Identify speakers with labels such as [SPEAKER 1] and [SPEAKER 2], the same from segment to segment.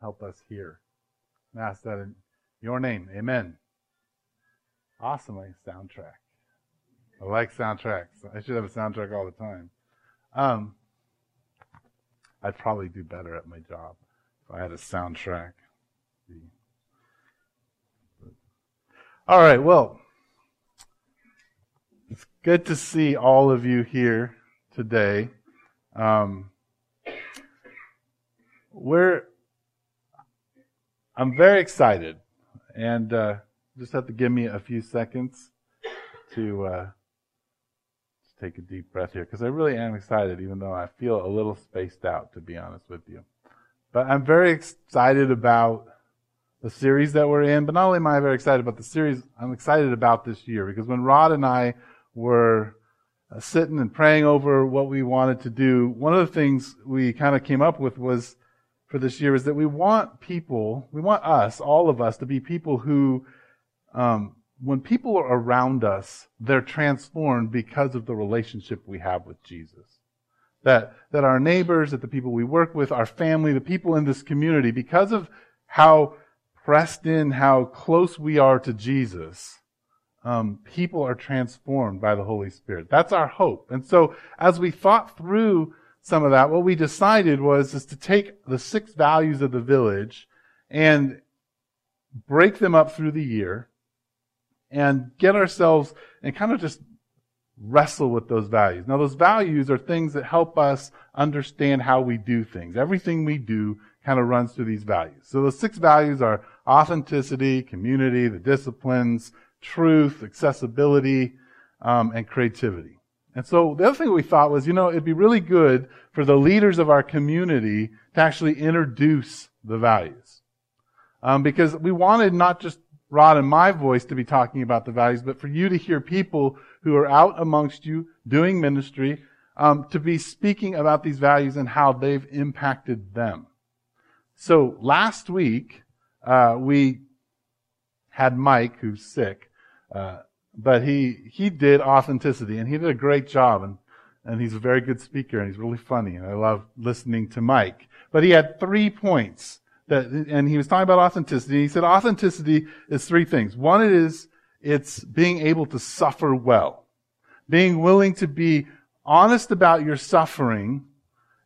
[SPEAKER 1] help us hear. And ask that in your name. Amen. Awesome soundtrack. I like soundtracks. I should have a soundtrack all the time. Um, I'd probably do better at my job if I had a soundtrack. All right, well, it's good to see all of you here today. Um, we're, I'm very excited, and uh, just have to give me a few seconds to uh, take a deep breath here because I really am excited, even though I feel a little spaced out, to be honest with you. But I'm very excited about the series that we're in. But not only am I very excited about the series, I'm excited about this year because when Rod and I were uh, sitting and praying over what we wanted to do, one of the things we kind of came up with was for this year is that we want people, we want us, all of us, to be people who, um, when people are around us, they're transformed because of the relationship we have with Jesus. That, that our neighbors, that the people we work with, our family, the people in this community, because of how pressed in, how close we are to Jesus, um, people are transformed by the Holy Spirit. That's our hope. And so, as we thought through some of that, what we decided was is to take the six values of the village and break them up through the year and get ourselves and kind of just wrestle with those values. Now, those values are things that help us understand how we do things. Everything we do kind of runs through these values. So the six values are authenticity, community, the disciplines, truth, accessibility, um, and creativity. And so the other thing we thought was, you know, it'd be really good for the leaders of our community to actually introduce the values. Um, because we wanted not just Rod and my voice to be talking about the values, but for you to hear people who are out amongst you doing ministry um, to be speaking about these values and how they've impacted them. So last week uh, we had Mike, who's sick, uh, but he he did authenticity, and he did a great job, and and he's a very good speaker, and he's really funny, and I love listening to Mike. But he had three points that, and he was talking about authenticity. He said authenticity is three things. One is it's being able to suffer well, being willing to be honest about your suffering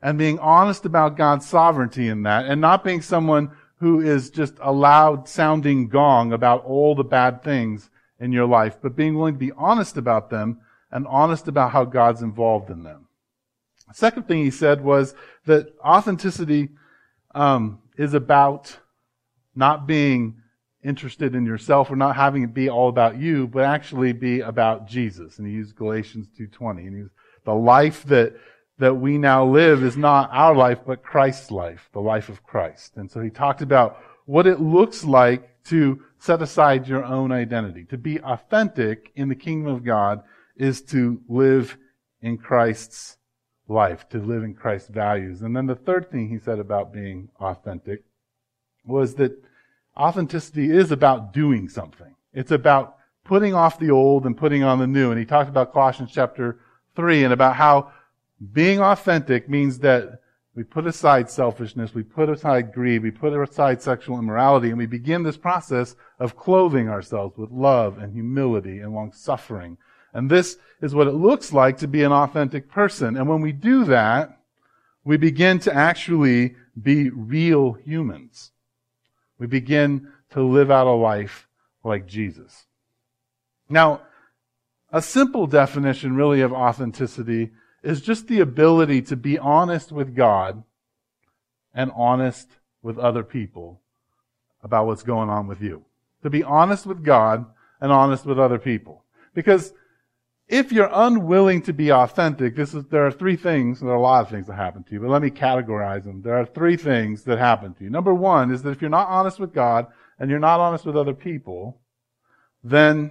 [SPEAKER 1] and being honest about God's sovereignty in that and not being someone who is just a loud sounding gong about all the bad things in your life, but being willing to be honest about them and honest about how God's involved in them. The second thing he said was that authenticity um, is about not being interested in yourself or not having it be all about you, but actually be about Jesus. And he used Galatians 2.20. And he was, the life that that we now live is not our life, but Christ's life, the life of Christ. And so he talked about what it looks like to set aside your own identity. To be authentic in the kingdom of God is to live in Christ's life, to live in Christ's values. And then the third thing he said about being authentic was that authenticity is about doing something. It's about putting off the old and putting on the new. And he talked about Colossians chapter 3 and about how being authentic means that we put aside selfishness, we put aside greed, we put aside sexual immorality, and we begin this process of clothing ourselves with love and humility and long suffering. And this is what it looks like to be an authentic person. And when we do that, we begin to actually be real humans. We begin to live out a life like Jesus. Now, a simple definition really of authenticity is just the ability to be honest with God and honest with other people about what's going on with you. To be honest with God and honest with other people. Because if you're unwilling to be authentic, this is, there are three things, there are a lot of things that happen to you, but let me categorize them. There are three things that happen to you. Number one is that if you're not honest with God and you're not honest with other people, then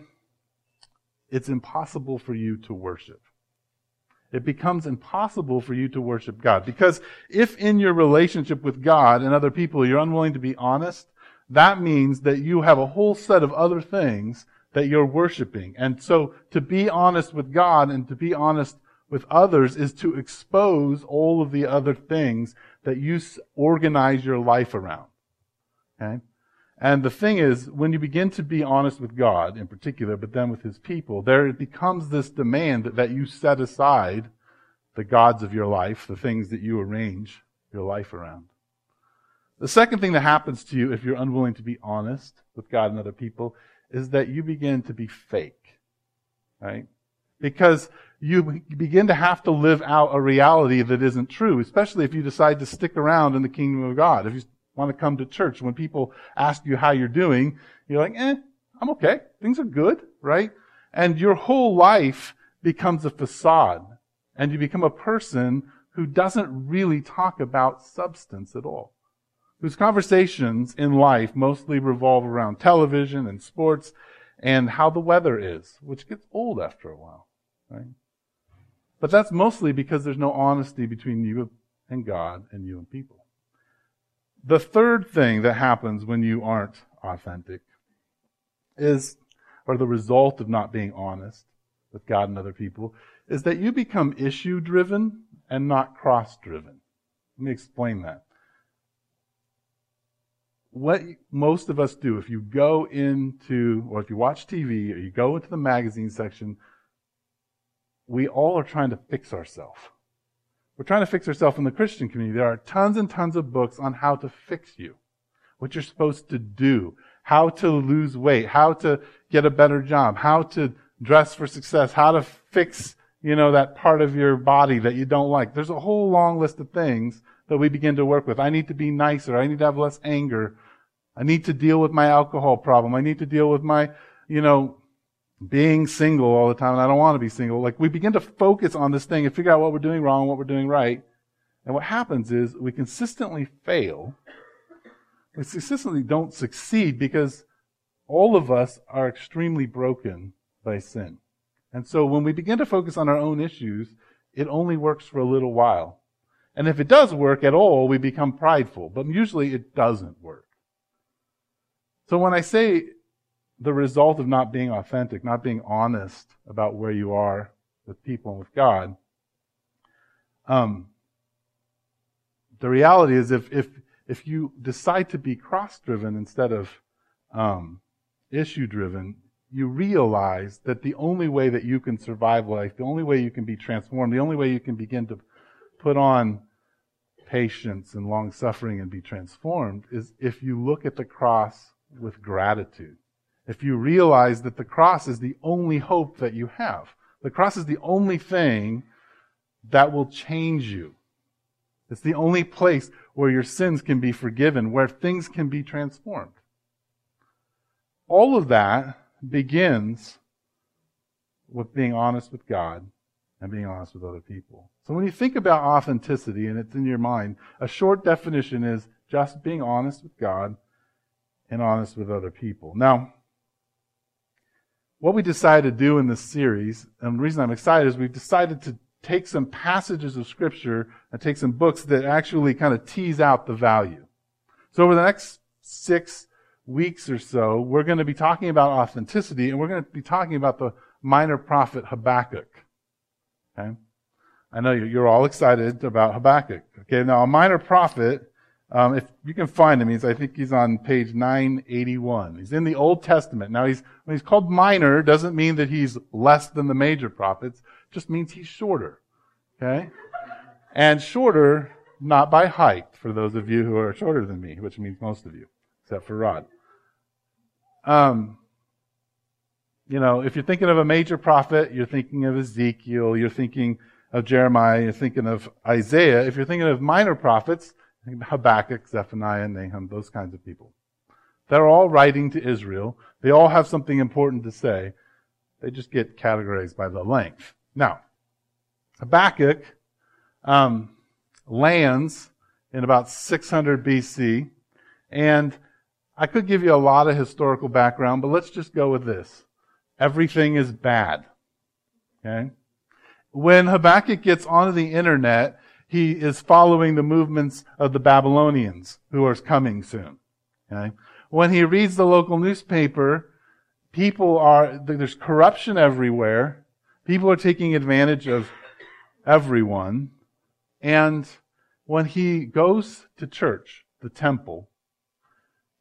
[SPEAKER 1] it's impossible for you to worship it becomes impossible for you to worship God. Because if in your relationship with God and other people you're unwilling to be honest, that means that you have a whole set of other things that you're worshiping. And so to be honest with God and to be honest with others is to expose all of the other things that you organize your life around. Okay? And the thing is, when you begin to be honest with God in particular, but then with his people, there becomes this demand that, that you set aside the gods of your life, the things that you arrange your life around. The second thing that happens to you if you're unwilling to be honest with God and other people is that you begin to be fake. Right? Because you begin to have to live out a reality that isn't true, especially if you decide to stick around in the kingdom of God. If you want to come to church, when people ask you how you're doing, you're like, eh, I'm okay. Things are good, right? And your whole life becomes a facade. And you become a person who doesn't really talk about substance at all. Whose conversations in life mostly revolve around television and sports and how the weather is, which gets old after a while, right? But that's mostly because there's no honesty between you and God and you and people. The third thing that happens when you aren't authentic is, or the result of not being honest with God and other people, is that you become issue driven and not cross driven. Let me explain that. What most of us do, if you go into, or if you watch TV, or you go into the magazine section, we all are trying to fix ourselves. We're trying to fix ourselves in the Christian community. There are tons and tons of books on how to fix you, what you're supposed to do, how to lose weight, how to get a better job, how to dress for success, how to fix you know, that part of your body that you don't like. There's a whole long list of things that we begin to work with. I need to be nicer. I need to have less anger. I need to deal with my alcohol problem. I need to deal with my, you know, being single all the time and I don't want to be single. Like we begin to focus on this thing and figure out what we're doing wrong, what we're doing right. And what happens is we consistently fail. We consistently don't succeed because all of us are extremely broken by sin. And so when we begin to focus on our own issues, it only works for a little while. And if it does work at all, we become prideful. But usually it doesn't work. So when I say the result of not being authentic, not being honest about where you are with people and with God, um, the reality is if, if, if you decide to be cross driven instead of um, issue driven, you realize that the only way that you can survive life, the only way you can be transformed, the only way you can begin to put on patience and long suffering and be transformed is if you look at the cross with gratitude. If you realize that the cross is the only hope that you have. The cross is the only thing that will change you. It's the only place where your sins can be forgiven, where things can be transformed. All of that begins with being honest with God and being honest with other people. So when you think about authenticity and it's in your mind, a short definition is just being honest with God and honest with other people. Now, what we decided to do in this series, and the reason I'm excited is we've decided to take some passages of scripture and take some books that actually kind of tease out the value. So over the next six weeks or so, we're going to be talking about authenticity and we're going to be talking about the minor prophet Habakkuk. Okay? I know you're all excited about Habakkuk. Okay, now a minor prophet, um, if you can find him, he's, I think he's on page 981. He's in the Old Testament. Now he's, when he's called minor, doesn't mean that he's less than the major prophets, just means he's shorter. Okay? And shorter, not by height, for those of you who are shorter than me, which means most of you, except for Rod. Um, you know, if you're thinking of a major prophet, you're thinking of Ezekiel, you're thinking of Jeremiah, you're thinking of Isaiah. If you're thinking of minor prophets, Habakkuk, Zephaniah, Nahum, those kinds of people. They're all writing to Israel. They all have something important to say. They just get categorized by the length. Now, Habakkuk um, lands in about 600 BC, and I could give you a lot of historical background, but let's just go with this. Everything is bad. Okay? When Habakkuk gets onto the internet, he is following the movements of the Babylonians who are coming soon. Okay? When he reads the local newspaper, people are, there's corruption everywhere. People are taking advantage of everyone. And when he goes to church, the temple,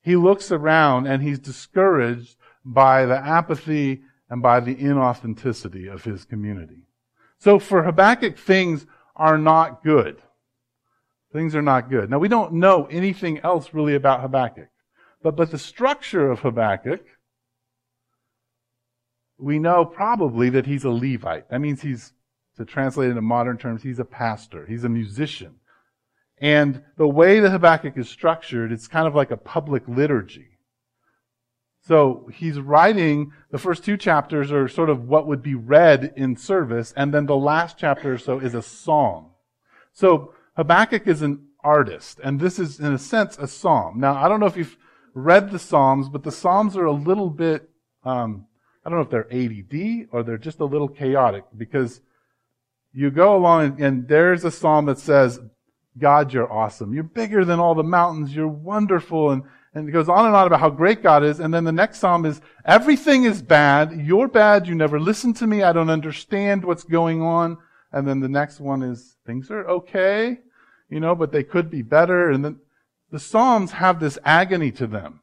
[SPEAKER 1] he looks around and he's discouraged by the apathy and by the inauthenticity of his community. So for Habakkuk, things are not good. Things are not good. Now we don't know anything else really about Habakkuk. But, but the structure of Habakkuk, we know probably that he's a Levite. That means he's, to translate into modern terms, he's a pastor. He's a musician. And the way that Habakkuk is structured, it's kind of like a public liturgy. So he's writing, the first two chapters are sort of what would be read in service, and then the last chapter or so is a song. So Habakkuk is an artist, and this is, in a sense, a psalm. Now, I don't know if you've read the Psalms, but the Psalms are a little bit, um, I don't know if they're ADD or they're just a little chaotic because you go along and, there's a Psalm that says, God, you're awesome. You're bigger than all the mountains. You're wonderful. And, and it goes on and on about how great God is. And then the next Psalm is, everything is bad. You're bad. You never listen to me. I don't understand what's going on. And then the next one is, things are okay, you know, but they could be better. And then the Psalms have this agony to them.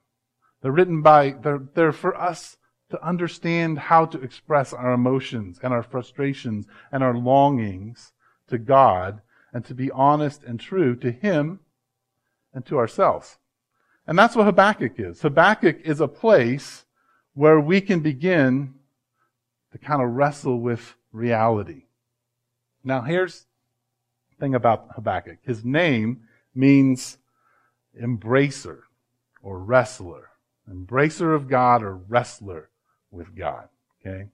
[SPEAKER 1] They're written by, they're, they're for us to understand how to express our emotions and our frustrations and our longings to God and to be honest and true to Him and to ourselves. And that's what Habakkuk is. Habakkuk is a place where we can begin to kind of wrestle with reality. Now here's the thing about Habakkuk. His name means embracer or wrestler. Embracer of God or wrestler with God. Okay?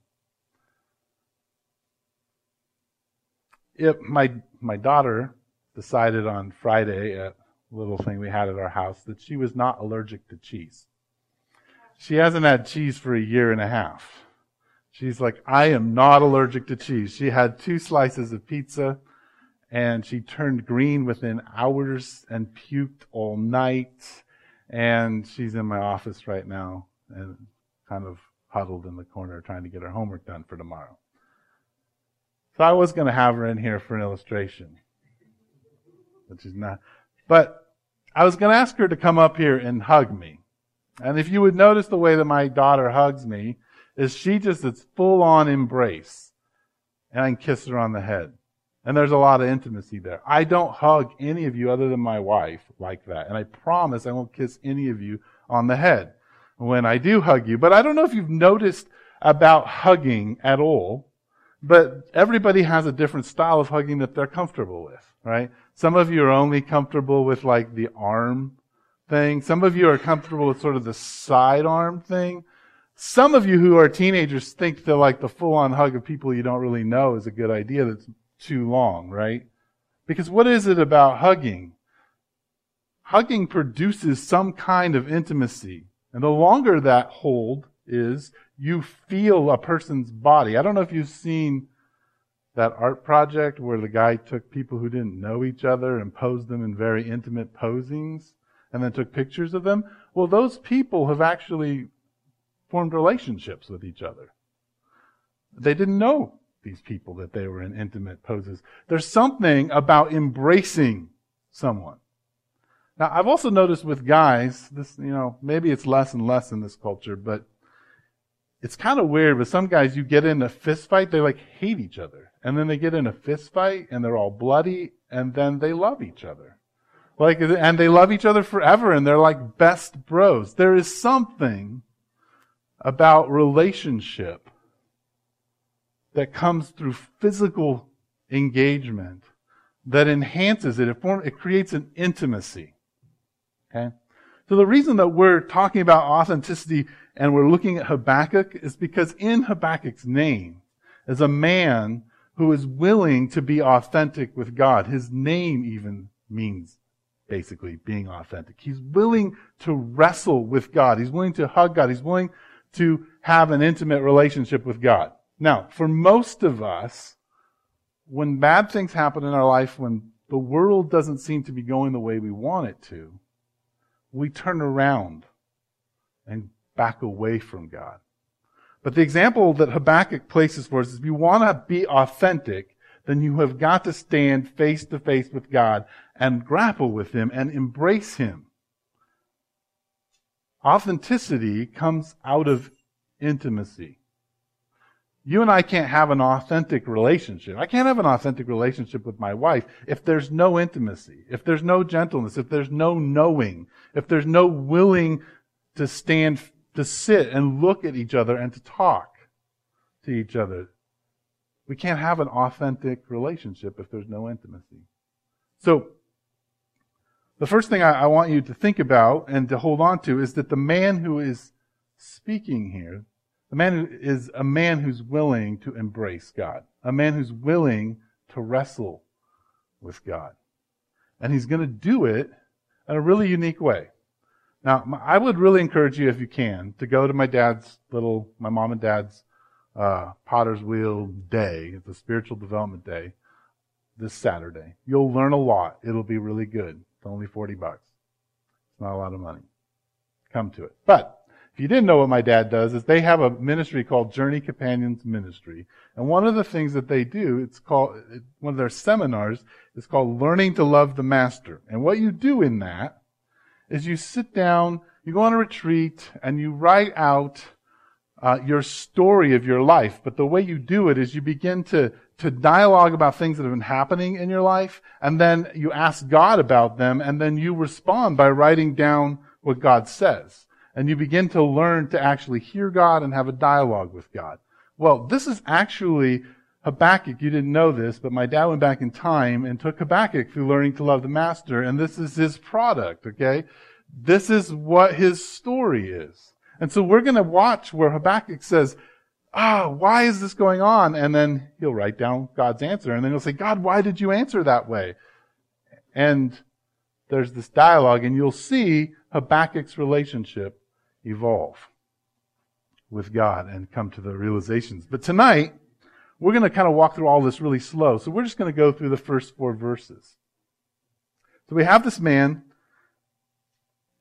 [SPEAKER 1] If my my daughter decided on Friday at little thing we had at our house that she was not allergic to cheese. She hasn't had cheese for a year and a half. She's like, I am not allergic to cheese. She had two slices of pizza and she turned green within hours and puked all night. And she's in my office right now and kind of huddled in the corner trying to get her homework done for tomorrow. So I was going to have her in here for an illustration, but she's not, but I was going to ask her to come up here and hug me. And if you would notice the way that my daughter hugs me, is she just, it's full on embrace. And I can kiss her on the head. And there's a lot of intimacy there. I don't hug any of you other than my wife like that. And I promise I won't kiss any of you on the head when I do hug you. But I don't know if you've noticed about hugging at all, but everybody has a different style of hugging that they're comfortable with, right? Some of you are only comfortable with like the arm thing. Some of you are comfortable with sort of the side arm thing. Some of you who are teenagers think that like the full on hug of people you don't really know is a good idea. That's too long, right? Because what is it about hugging? Hugging produces some kind of intimacy. And the longer that hold is, you feel a person's body. I don't know if you've seen that art project where the guy took people who didn't know each other and posed them in very intimate posings and then took pictures of them. Well, those people have actually formed relationships with each other. They didn't know these people that they were in intimate poses. There's something about embracing someone. Now, I've also noticed with guys, this, you know, maybe it's less and less in this culture, but it's kind of weird with some guys, you get in a fist fight, they like hate each other. And then they get in a fist fight and they're all bloody and then they love each other. Like, and they love each other forever and they're like best bros. There is something about relationship that comes through physical engagement that enhances it. It, form, it creates an intimacy. Okay? So the reason that we're talking about authenticity and we're looking at Habakkuk is because in Habakkuk's name is a man who is willing to be authentic with God. His name even means basically being authentic. He's willing to wrestle with God. He's willing to hug God. He's willing to have an intimate relationship with God. Now, for most of us, when bad things happen in our life, when the world doesn't seem to be going the way we want it to, we turn around and back away from God. But the example that Habakkuk places for us is if you want to be authentic, then you have got to stand face to face with God and grapple with Him and embrace Him. Authenticity comes out of intimacy. You and I can't have an authentic relationship. I can't have an authentic relationship with my wife if there's no intimacy, if there's no gentleness, if there's no knowing, if there's no willing to stand, to sit and look at each other and to talk to each other. We can't have an authentic relationship if there's no intimacy. So, the first thing I, I want you to think about and to hold on to is that the man who is speaking here, the man who is a man who's willing to embrace God, a man who's willing to wrestle with God. And he's going to do it in a really unique way. Now, I would really encourage you, if you can, to go to my dad's little, my mom and dad's uh, Potter's Wheel Day, the spiritual development day, this Saturday. You'll learn a lot. It'll be really good. It's only 40 bucks. It's not a lot of money. Come to it. But if you didn't know what my dad does, is they have a ministry called Journey Companions Ministry. And one of the things that they do, it's called, one of their seminars is called Learning to Love the Master. And what you do in that is you sit down, you go on a retreat, and you write out uh, your story of your life. But the way you do it is you begin to, to dialogue about things that have been happening in your life, and then you ask God about them, and then you respond by writing down what God says. And you begin to learn to actually hear God and have a dialogue with God. Well, this is actually Habakkuk. You didn't know this, but my dad went back in time and took Habakkuk through learning to love the master, and this is his product, okay? This is what his story is. And so we're going to watch where Habakkuk says, ah, why is this going on? And then he'll write down God's answer. And then he'll say, God, why did you answer that way? And there's this dialogue, and you'll see Habakkuk's relationship evolve with God and come to the realizations. But tonight, we're going to kind of walk through all this really slow. So we're just going to go through the first four verses. So we have this man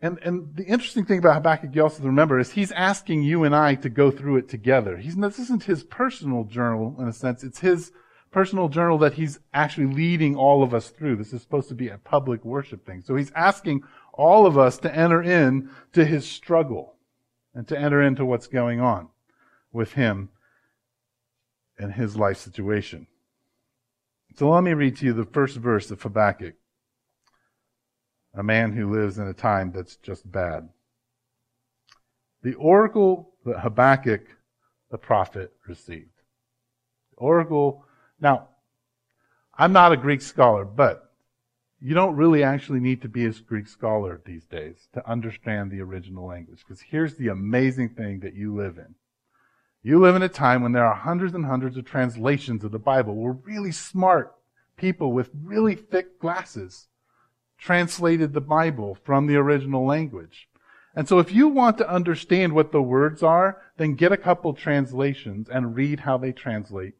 [SPEAKER 1] and, and the interesting thing about Habakkuk you also remember is he's asking you and I to go through it together. He's, this isn't his personal journal in a sense. It's his personal journal that he's actually leading all of us through. This is supposed to be a public worship thing. So he's asking all of us to enter in to his struggle and to enter into what's going on with him and his life situation. So let me read to you the first verse of Habakkuk a man who lives in a time that's just bad. The oracle that Habakkuk the prophet received. The oracle, now, I'm not a Greek scholar, but you don't really actually need to be a Greek scholar these days to understand the original language. Because here's the amazing thing that you live in. You live in a time when there are hundreds and hundreds of translations of the Bible. We're really smart people with really thick glasses translated the Bible from the original language. And so if you want to understand what the words are, then get a couple translations and read how they translate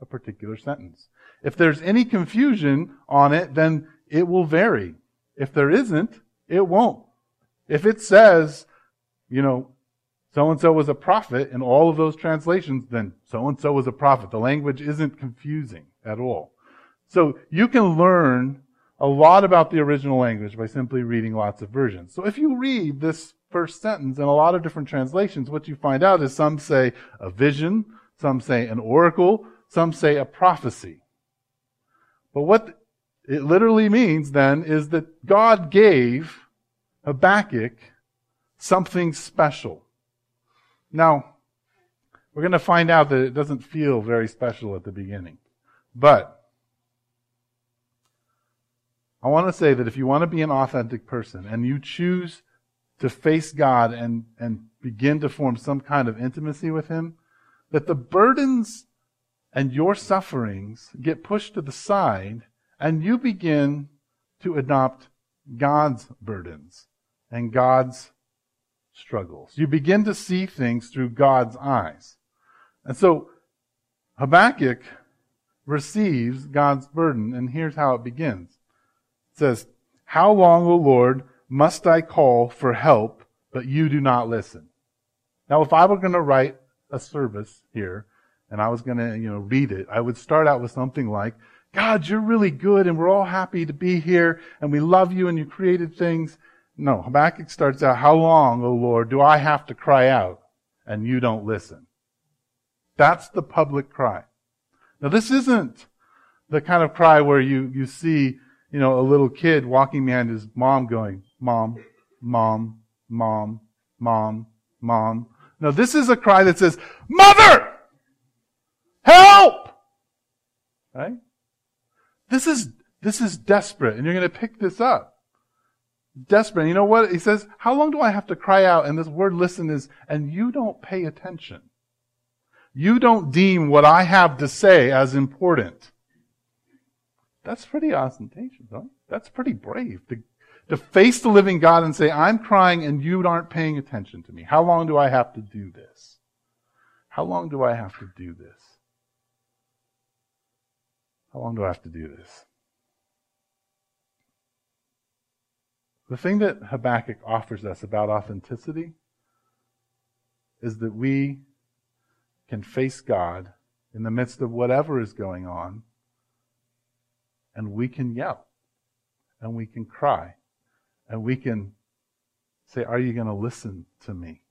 [SPEAKER 1] a particular sentence. If there's any confusion on it, then it will vary. If there isn't, it won't. If it says, you know, so and so was a prophet in all of those translations, then so and so was a prophet. The language isn't confusing at all. So you can learn a lot about the original language by simply reading lots of versions. So if you read this first sentence in a lot of different translations, what you find out is some say a vision, some say an oracle, some say a prophecy. But what it literally means then is that God gave Habakkuk something special. Now, we're going to find out that it doesn't feel very special at the beginning. But I want to say that if you want to be an authentic person and you choose to face God and, and begin to form some kind of intimacy with Him, that the burdens and your sufferings get pushed to the side and you begin to adopt God's burdens and God's struggles. You begin to see things through God's eyes. And so Habakkuk receives God's burden, and here's how it begins says, How long, O Lord, must I call for help, but you do not listen? Now, if I were going to write a service here, and I was going to, you know, read it, I would start out with something like, God, you're really good, and we're all happy to be here, and we love you, and you created things. No, Habakkuk starts out, How long, O Lord, do I have to cry out and you don't listen? That's the public cry. Now this isn't the kind of cry where you, you see, you know, a little kid walking behind his mom going, Mom, Mom, Mom, Mom, Mom. No, this is a cry that says, Mother! Help! Right? This is, this is desperate, and you're going to pick this up. Desperate. You know what? He says, How long do I have to cry out? And this word listen is, and you don't pay attention. You don't deem what I have to say as important. That's pretty ostentatious, huh? That's pretty brave to, to face the living God and say, I'm crying and you aren't paying attention to me. How long do I have to do this? How long do I have to do this? How long do I have to do this? The thing that Habakkuk offers us about authenticity is that we can face God in the midst of whatever is going on, and we can yell, and we can cry, and we can say, Are you going to listen to me?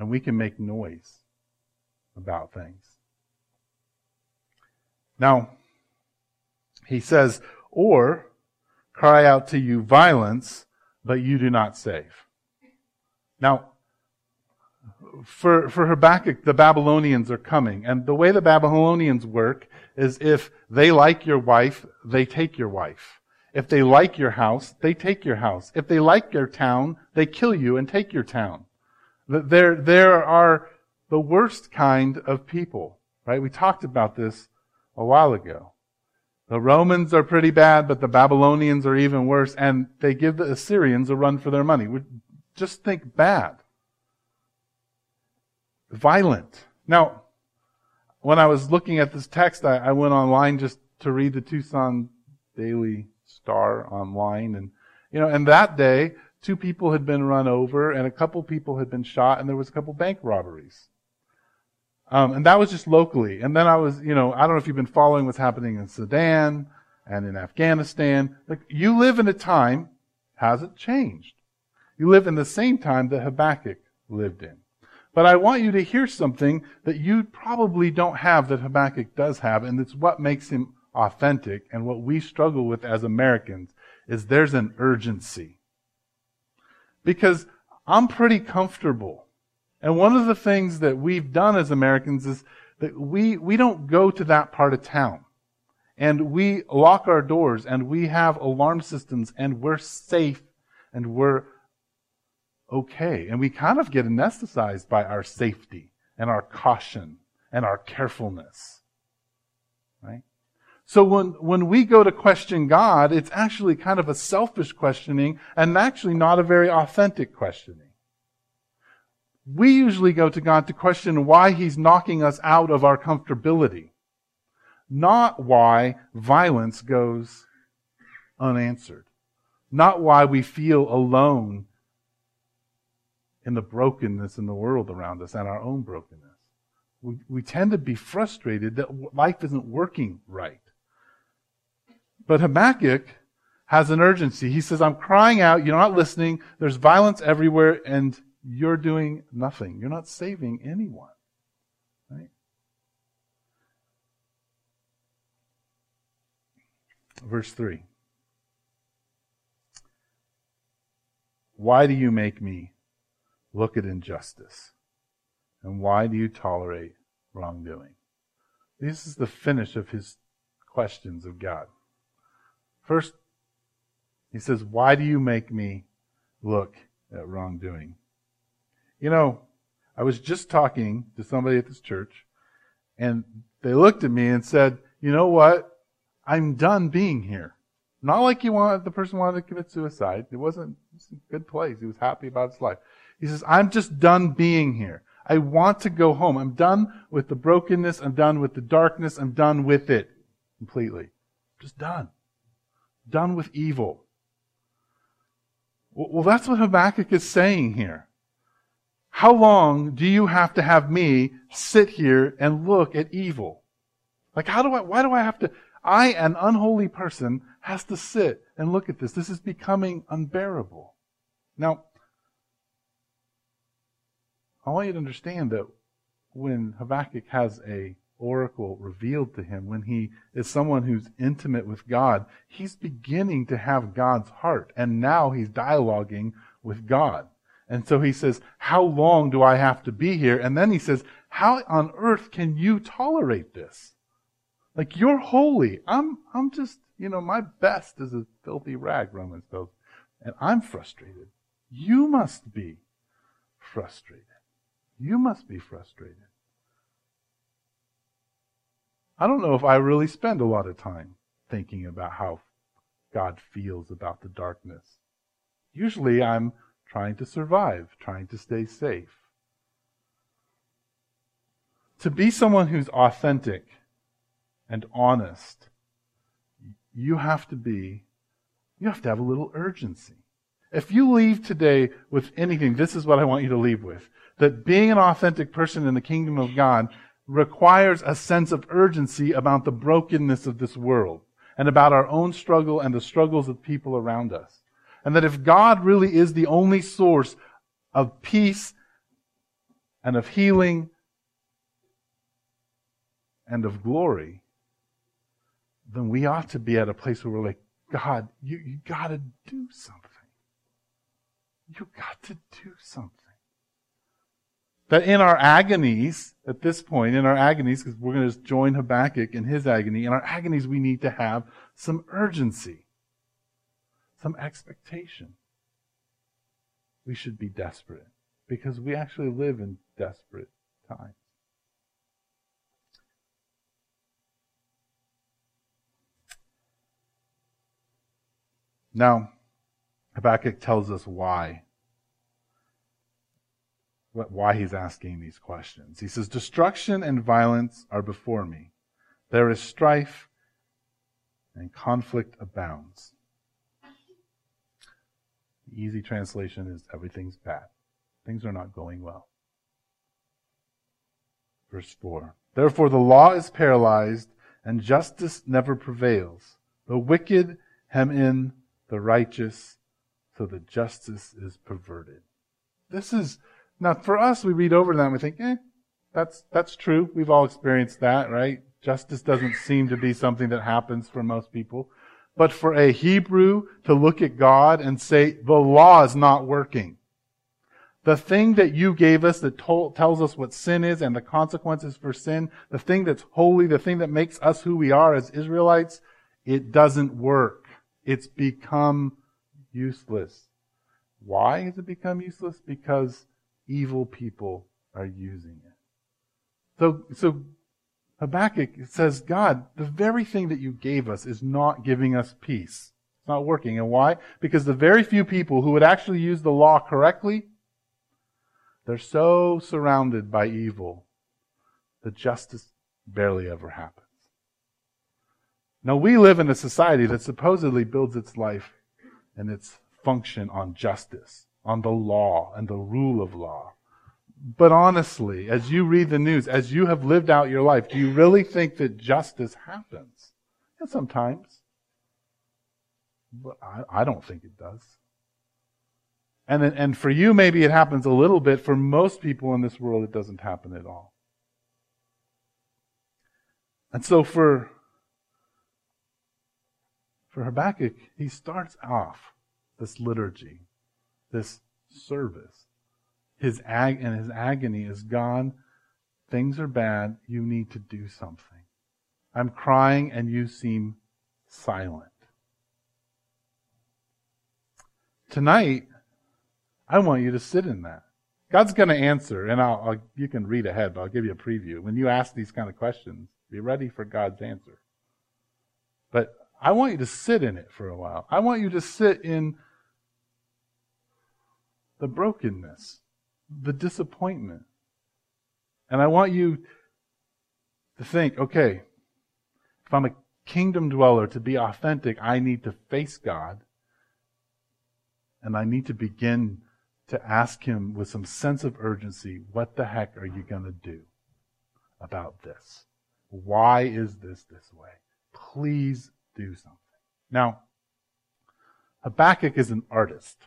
[SPEAKER 1] And we can make noise about things. Now, he says, or cry out to you violence, but you do not save. Now, for, for Habakkuk, the Babylonians are coming. And the way the Babylonians work is if they like your wife, they take your wife. If they like your house, they take your house. If they like your town, they kill you and take your town. There, there are the worst kind of people, right? We talked about this a while ago. The Romans are pretty bad, but the Babylonians are even worse, and they give the Assyrians a run for their money. Just think bad. Violent. Now, when I was looking at this text, I, I went online just to read the Tucson Daily Star online, and you know, and that day, two people had been run over, and a couple people had been shot, and there was a couple bank robberies. Um, and that was just locally. And then I was, you know, I don't know if you've been following what's happening in Sudan and in Afghanistan. Like, you live in a time, hasn't changed. You live in the same time that Habakkuk lived in. But I want you to hear something that you probably don't have that Habakkuk does have, and it's what makes him authentic and what we struggle with as Americans is there's an urgency. Because I'm pretty comfortable and one of the things that we've done as Americans is that we, we don't go to that part of town. And we lock our doors and we have alarm systems and we're safe and we're okay. And we kind of get anesthetized by our safety and our caution and our carefulness. Right? So when, when we go to question God, it's actually kind of a selfish questioning and actually not a very authentic questioning. We usually go to God to question why He's knocking us out of our comfortability, not why violence goes unanswered, not why we feel alone in the brokenness in the world around us and our own brokenness. We, we tend to be frustrated that life isn't working right. But Habakkuk has an urgency. He says, I'm crying out, you're not listening, there's violence everywhere, and you're doing nothing. You're not saving anyone. Right? Verse 3. Why do you make me look at injustice? And why do you tolerate wrongdoing? This is the finish of his questions of God. First, he says, Why do you make me look at wrongdoing? You know, I was just talking to somebody at this church, and they looked at me and said, You know what? I'm done being here. Not like you want the person wanted to commit suicide. It wasn't it was a good place. He was happy about his life. He says, I'm just done being here. I want to go home. I'm done with the brokenness. I'm done with the darkness. I'm done with it completely. Just done. Done with evil. Well, that's what Habakkuk is saying here. How long do you have to have me sit here and look at evil? Like, how do I, why do I have to, I, an unholy person, has to sit and look at this. This is becoming unbearable. Now, I want you to understand that when Habakkuk has a oracle revealed to him, when he is someone who's intimate with God, he's beginning to have God's heart. And now he's dialoguing with God. And so he says, How long do I have to be here? And then he says, How on earth can you tolerate this? Like, you're holy. I'm, I'm just, you know, my best is a filthy rag, Romans tells. And I'm frustrated. You must be frustrated. You must be frustrated. I don't know if I really spend a lot of time thinking about how God feels about the darkness. Usually I'm trying to survive, trying to stay safe. To be someone who's authentic and honest, you have to be, you have to have a little urgency. If you leave today with anything, this is what I want you to leave with. That being an authentic person in the kingdom of God requires a sense of urgency about the brokenness of this world and about our own struggle and the struggles of people around us. And that if God really is the only source of peace and of healing and of glory, then we ought to be at a place where we're like, God, you, you gotta do something. You got to do something. That in our agonies, at this point, in our agonies, because we're going to join Habakkuk in his agony, in our agonies we need to have some urgency some expectation. We should be desperate because we actually live in desperate times. Now, Habakkuk tells us why. Why he's asking these questions. He says, Destruction and violence are before me. There is strife and conflict abounds. Easy translation is everything's bad. Things are not going well. Verse 4. Therefore the law is paralyzed and justice never prevails. The wicked hem in the righteous so that justice is perverted. This is, now for us, we read over that and we think, eh, that's, that's true. We've all experienced that, right? Justice doesn't seem to be something that happens for most people. But for a Hebrew to look at God and say, the law is not working. The thing that you gave us that told, tells us what sin is and the consequences for sin, the thing that's holy, the thing that makes us who we are as Israelites, it doesn't work. It's become useless. Why has it become useless? Because evil people are using it. So, so Habakkuk says, God, the very thing that you gave us is not giving us peace. It's not working. And why? Because the very few people who would actually use the law correctly, they're so surrounded by evil that justice barely ever happens. Now, we live in a society that supposedly builds its life and its function on justice, on the law and the rule of law. But honestly, as you read the news, as you have lived out your life, do you really think that justice happens? And sometimes. But I, I don't think it does. And, and for you, maybe it happens a little bit. For most people in this world, it doesn't happen at all. And so for, for Habakkuk, he starts off this liturgy, this service his ag- and his agony is gone. Things are bad. You need to do something. I'm crying and you seem silent. Tonight, I want you to sit in that. God's going to answer, and I'll, I'll, you can read ahead, but I'll give you a preview. When you ask these kind of questions, be ready for God's answer. But I want you to sit in it for a while. I want you to sit in the brokenness the disappointment. And I want you to think, okay, if I'm a kingdom dweller, to be authentic, I need to face God. And I need to begin to ask Him with some sense of urgency, what the heck are you going to do about this? Why is this this way? Please do something. Now, Habakkuk is an artist.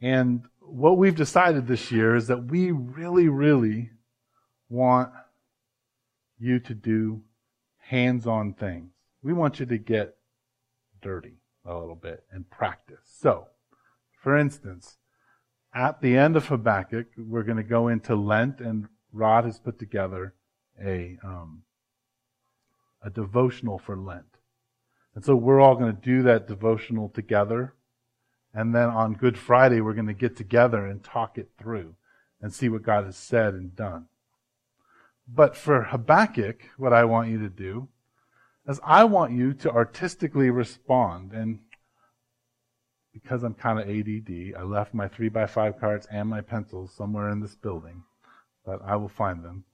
[SPEAKER 1] And what we've decided this year is that we really, really want you to do hands on things. We want you to get dirty a little bit and practice. So, for instance, at the end of Habakkuk, we're going to go into Lent, and Rod has put together a um, a devotional for Lent, and so we're all going to do that devotional together, and then on Good Friday we're going to get together and talk it through and see what God has said and done. But for Habakkuk, what I want you to do is I want you to artistically respond and because I'm kind of ADD, I left my 3 by 5 cards and my pencils somewhere in this building, but I will find them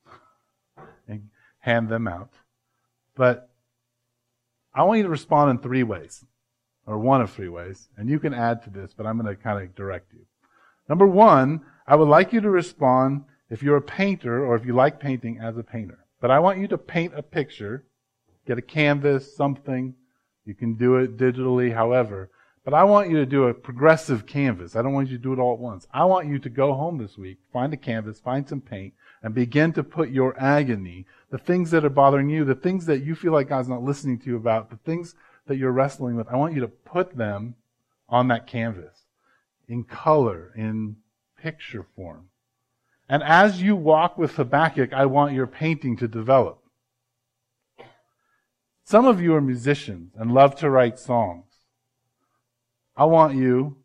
[SPEAKER 1] and hand them out. But I want you to respond in three ways, or one of three ways, and you can add to this, but I'm going to kind of direct you. Number one, I would like you to respond if you're a painter or if you like painting as a painter. But I want you to paint a picture, get a canvas, something. You can do it digitally, however. But I want you to do a progressive canvas. I don't want you to do it all at once. I want you to go home this week, find a canvas, find some paint, and begin to put your agony, the things that are bothering you, the things that you feel like God's not listening to you about, the things that you're wrestling with, I want you to put them on that canvas in color, in picture form. And as you walk with Habakkuk, I want your painting to develop. Some of you are musicians and love to write songs. I want you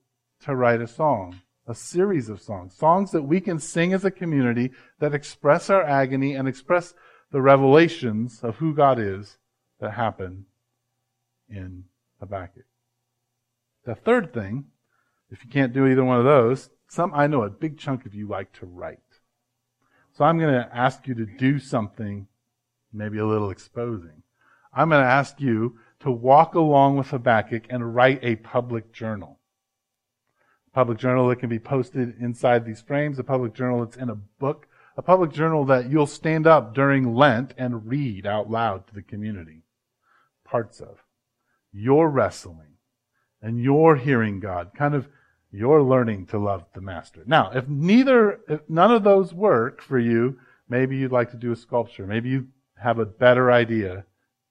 [SPEAKER 1] to write a song, a series of songs, songs that we can sing as a community that express our agony and express the revelations of who God is that happen in Habakkuk. The third thing, if you can't do either one of those, some I know a big chunk of you like to write. So I'm going to ask you to do something maybe a little exposing. I'm going to ask you to walk along with Habakkuk and write a public journal. A public journal that can be posted inside these frames, a public journal that's in a book, a public journal that you'll stand up during Lent and read out loud to the community. Parts of. You're wrestling and you're hearing God. Kind of you're learning to love the master. Now, if neither, if none of those work for you, maybe you'd like to do a sculpture. Maybe you have a better idea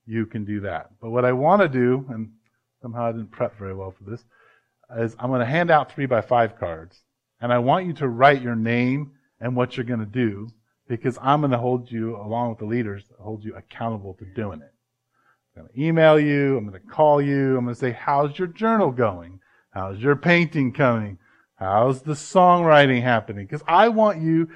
[SPEAKER 1] you can do that. But what I want to do, and somehow I didn't prep very well for this, is I'm going to hand out three by five cards. And I want you to write your name and what you're going to do because I'm going to hold you, along with the leaders, hold you accountable to doing it. I'm going to email you. I'm going to call you. I'm going to say, how's your journal going? How's your painting coming? How's the songwriting happening? Because I want you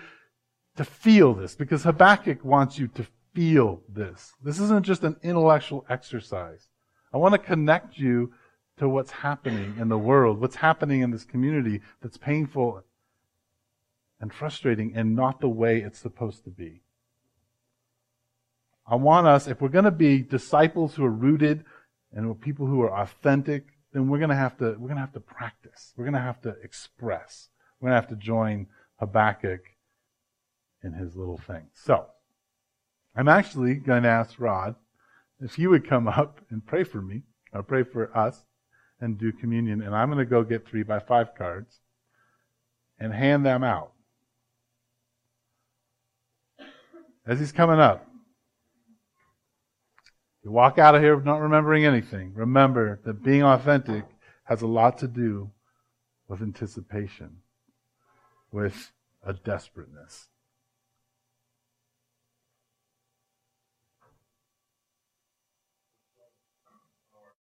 [SPEAKER 1] to feel this because Habakkuk wants you to feel this. This isn't just an intellectual exercise. I want to connect you to what's happening in the world, what's happening in this community that's painful and frustrating and not the way it's supposed to be. I want us, if we're going to be disciples who are rooted and people who are authentic, then we're going to have to, we're going to have to practice. We're going to have to express. We're going to have to join Habakkuk in his little thing. So, I'm actually going to ask Rod if he would come up and pray for me, or pray for us, and do communion. And I'm going to go get three by five cards and hand them out. As he's coming up, you walk out of here not remembering anything. Remember that being authentic has a lot to do with anticipation, with a desperateness.